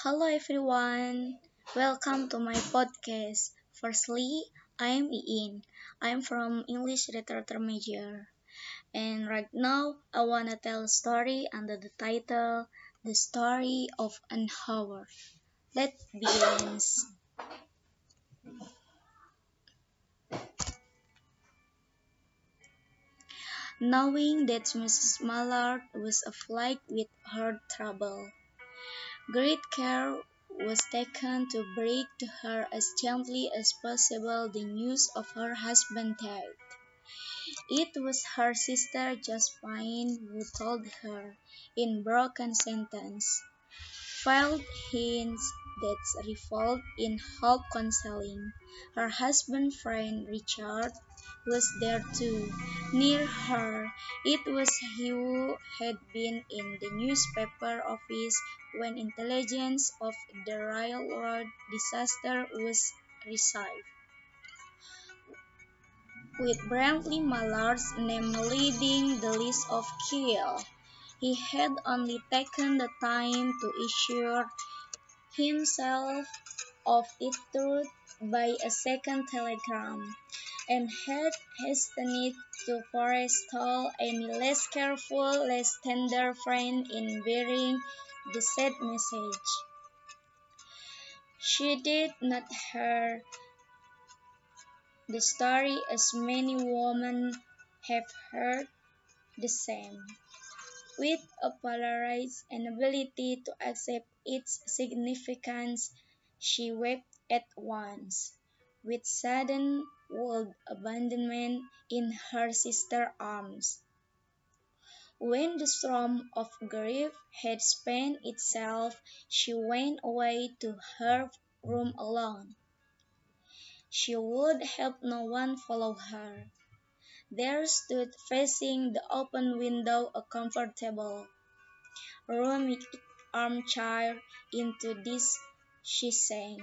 Hello everyone, welcome to my podcast. Firstly, I am Iin. I am from English Literature major, and right now I wanna tell a story under the title "The Story of an Hour." Let's begin. Knowing that Mrs. Mallard was afflicted with heart trouble, great care was taken to break to her as gently as possible the news of her husband's death. It was her sister Josephine who told her, in broken sentences, veiled hints that revelled in hope consoling. Her husband's friend Richard was there too, near her. It was he who had been in the newspaper office when intelligence of the railroad disaster was received. With Brently Mallard's name leading the list of kills, he had only taken the time to assure himself of its truth by a second telegram, and had hastened to forestall any less careful, less tender friend in bearing the sad message. She did not hear the story as many women have heard the same, with a polarized inability to accept its significance. She wept at once, with sudden wild abandonment in her sister's arms. When the storm of grief had spent itself, she went away to her room alone. She would have no one follow her. There stood facing the open window a comfortable, roomy armchair. Into this she sank,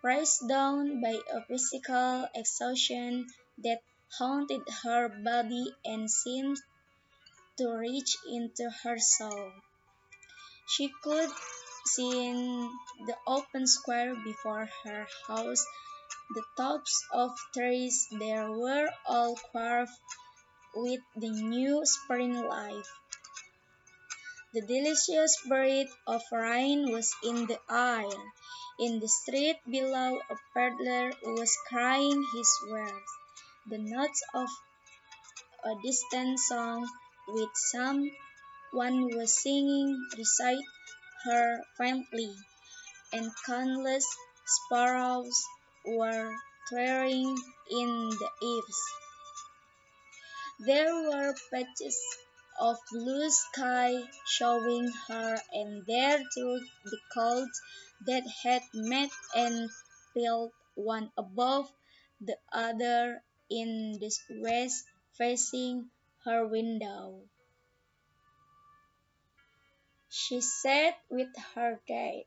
pressed down by a physical exhaustion that haunted her body and seemed to reach into her soul. She could see in the open square before her house the tops of trees there were all carved with the new spring life. The delicious breath of rain was in the air. In the street below a peddler was crying his wares. The notes of a distant song which some one was singing reached her faintly, and countless sparrows were twittering in the eaves. There were patches of blue sky showing her and there through the clouds that had met and piled one above the other in the west facing her window. She sat with her gaze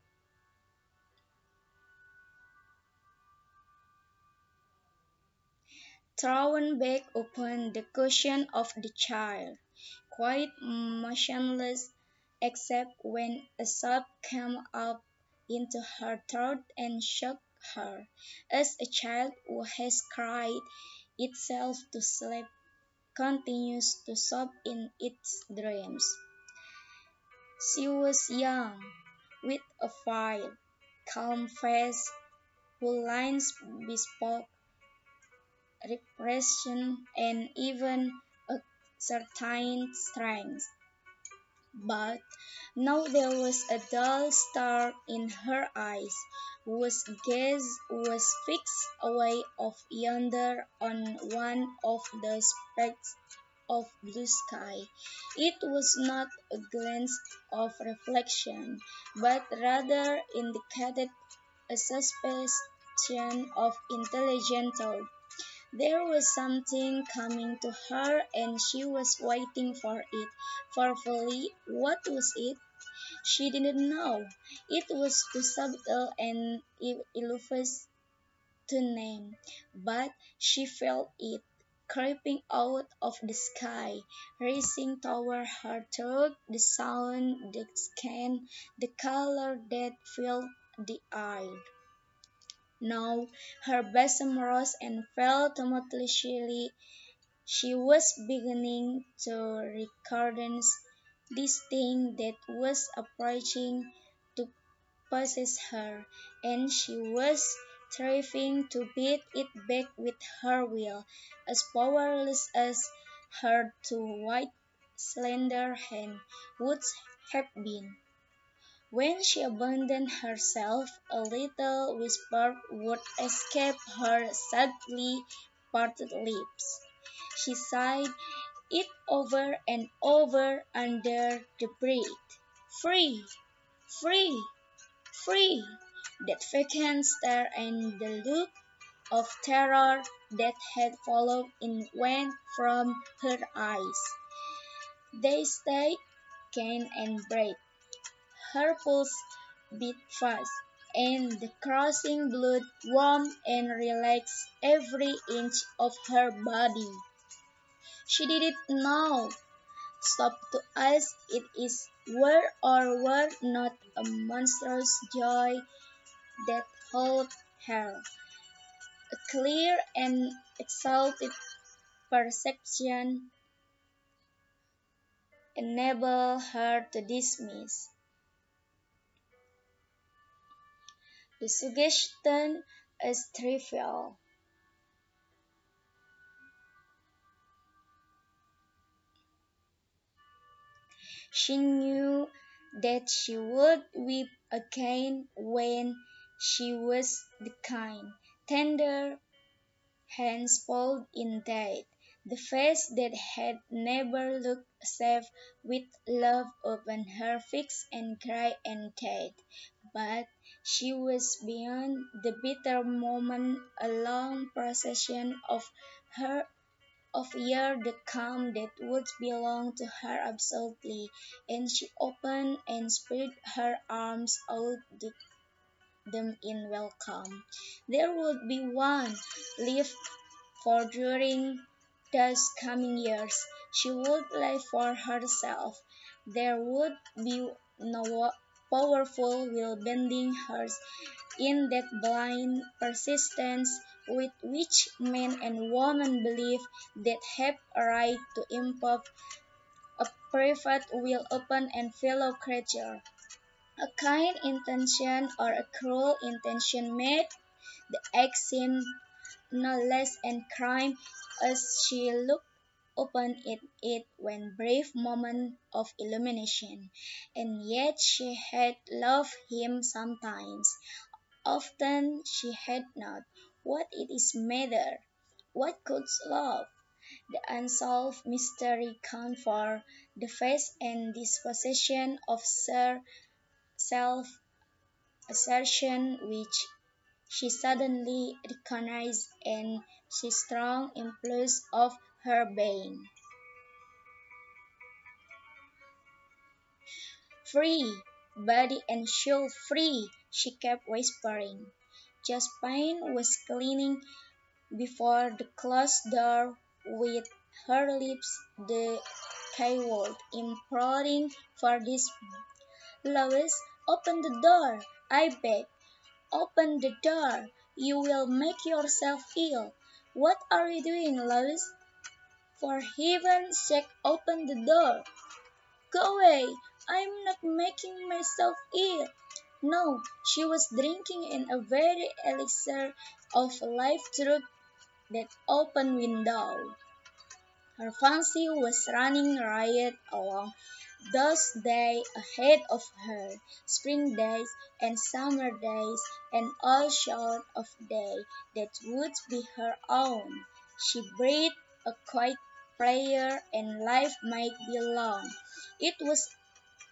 thrown back upon the cushion of the chair, quite motionless, except when a sob came up into her throat and shook her, as a child who has cried itself to sleep continues to sob in its dreams. She was young, with a fine, calm face, whose lines bespoke repression, and even certain strength. But now there was a dull star in her eyes, whose gaze was fixed away off yonder on one of the specks of blue sky. It was not a glance of reflection, but rather indicated a suspicion of intelligent thought. There was something coming to her and she was waiting for it fearfully. What was it? She didn't know. It was too subtle and elusive to name, but she felt it creeping out of the sky, racing toward her through the sound, the scan, the color that filled the air. Now her bosom rose and fell tumultuously. She was beginning to recognize this thing that was approaching to possess her, and she was striving to beat it back with her will, as powerless as her two white, slender hands would have been. When she abandoned herself, a little whisper would escape her sadly parted lips. She sighed it over and over under the breath. Free! Free! Free! That vacant stare and the look of terror that had followed it went from her eyes. They stayed keen and bright. Her pulse beat fast, and the coursing blood warmed and relaxed every inch of her body. She did not stop to ask it were or were not a monstrous joy that held her. A clear and exalted perception enabled her to dismiss the suggestion is trivial. She knew that she would weep again when she was the kind, tender hands folded in tight, the face that had never looked save with love upon her fixed and gray and dead. But she was beyond the bitter moment, a long procession of her of years the calm that would belong to her absolutely, and she opened and spread her arms out to them in welcome. There would be one life for during those coming years. She would live for herself. There would be no powerful will bending her in that blind persistence with which men and women believe that have a right to impose a private will upon a fellow creature. A kind intention or a cruel intention made the act seem no less a crime as she looked upon it in one brief moment of illumination. And yet she had loved him sometimes, often she had not. What is matter? What could love? The unsolved mystery count for the face and disposition of Sir self assertion which she suddenly recognized in the strong impulse of her being. Free, body and soul free, she kept whispering. Josephine was cleaning before the closed door with her lips the keyword, imploring for this. Lois, open the door, I beg. Open the door. You will make yourself ill. What are you doing, Lois? For heaven's sake, open the door. Go away. I'm not making myself ill. No, she was drinking in a very elixir of life through that open window. Her fancy was running riot along those days ahead of her, spring days and summer days and all sort of day that would be her own. She breathed a quiet prayer and life might be long. It was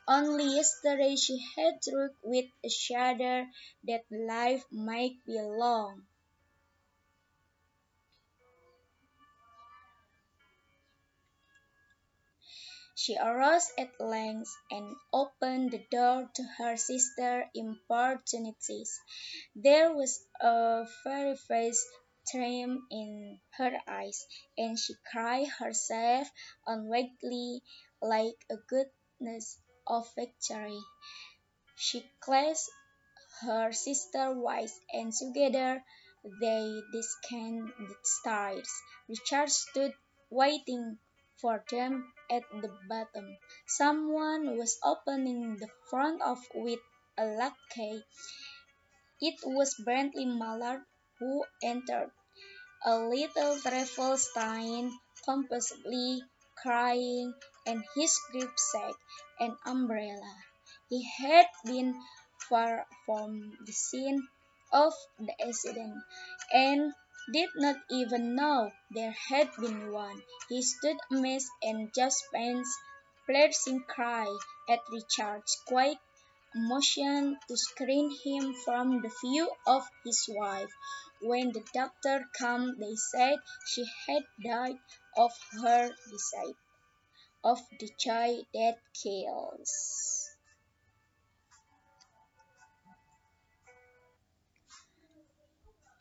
only yesterday she had drunk with a shudder that life might be long. She arose at length and opened the door to her sister's importunities. There was a fairy face streamed in her eyes, and she cried herself weakly, like a goddess of victory. She clasped her sister wise, and together they descended the stairs. Richard stood waiting for them at the bottom. Someone was opening the front of with a lock key. It was Bentley Mallard who entered, a little travel-stained, composedly crying, and his gripsack and umbrella. He had been far from the scene of the accident, and did not even know there had been one. He stood amazed and Josephine's piercing cry at Richard's quick motion to screen him from the view of his wife. When the doctor came they said she had died of her disease, of the child that kills.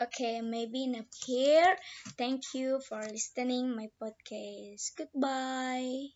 Okay, maybe enough here. Thank you for listening my podcast. Goodbye.